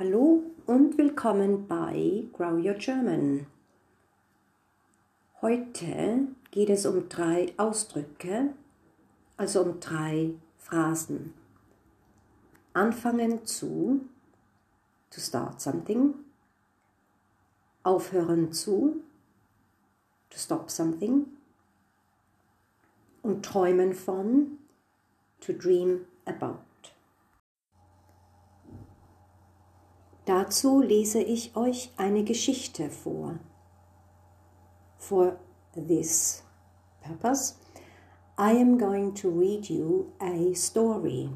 Hallo und willkommen bei Grow Your German. Heute geht es um drei Ausdrücke, also um drei Phrasen. Anfangen zu, to start something. Aufhören zu, to stop something. Und träumen von, to dream about. Dazu lese ich euch eine Geschichte vor. For this purpose, I am going to read you a story.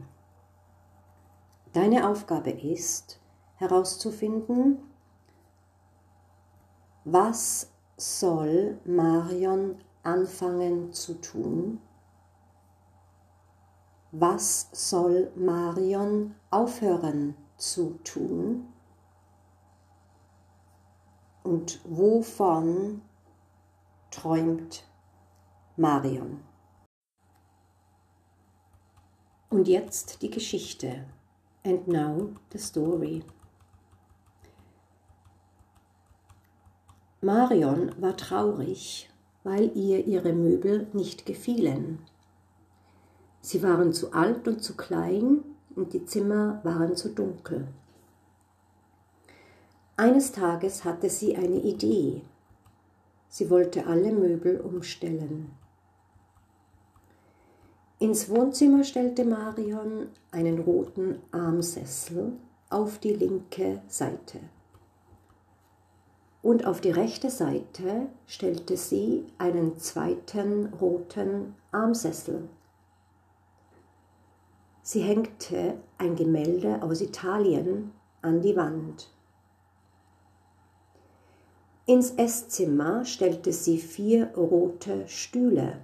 Deine Aufgabe ist herauszufinden, was soll Marion anfangen zu tun? Was soll Marion aufhören zu tun? Und wovon träumt Marion? Und jetzt die Geschichte. And now the story. Marion war traurig, weil ihr ihre Möbel nicht gefielen. Sie waren zu alt und zu klein und die Zimmer waren zu dunkel. Eines Tages hatte sie eine Idee. Sie wollte alle Möbel umstellen. Ins Wohnzimmer stellte Marion einen roten Armsessel auf die linke Seite. Und auf die rechte Seite stellte sie einen zweiten roten Armsessel. Sie hängte ein Gemälde aus Italien an die Wand. Ins Esszimmer stellte sie vier rote Stühle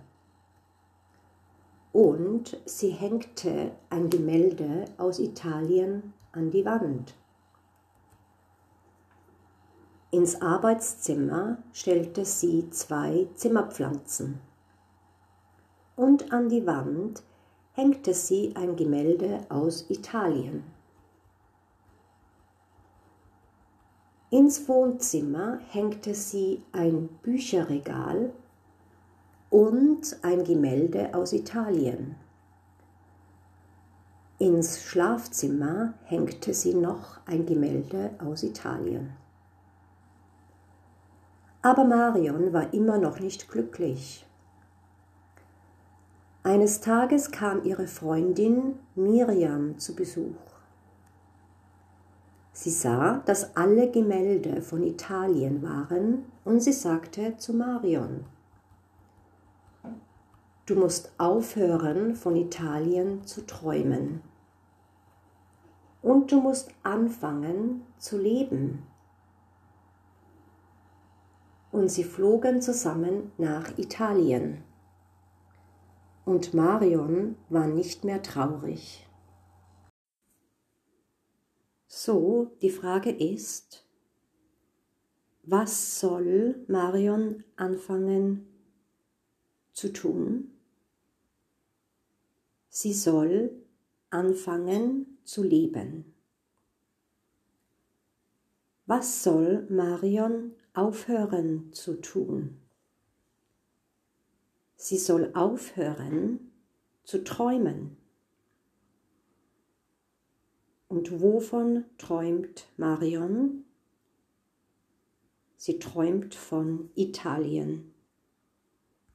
und sie hängte ein Gemälde aus Italien an die Wand. Ins Arbeitszimmer stellte sie zwei Zimmerpflanzen und an die Wand hängte sie ein Gemälde aus Italien. Ins Wohnzimmer hängte sie ein Bücherregal und ein Gemälde aus Italien. Ins Schlafzimmer hängte sie noch ein Gemälde aus Italien. Aber Marion war immer noch nicht glücklich. Eines Tages kam ihre Freundin Miriam zu Besuch. Sie sah, dass alle Gemälde von Italien waren und sie sagte zu Marion, Du musst aufhören, von Italien zu träumen. Und du musst anfangen zu leben. Und sie flogen zusammen nach Italien. Und Marion war nicht mehr traurig. So, die Frage ist, was soll Marion anfangen zu tun? Sie soll anfangen zu leben. Was soll Marion aufhören zu tun? Sie soll aufhören zu träumen. Und wovon träumt Marion? Sie träumt von Italien.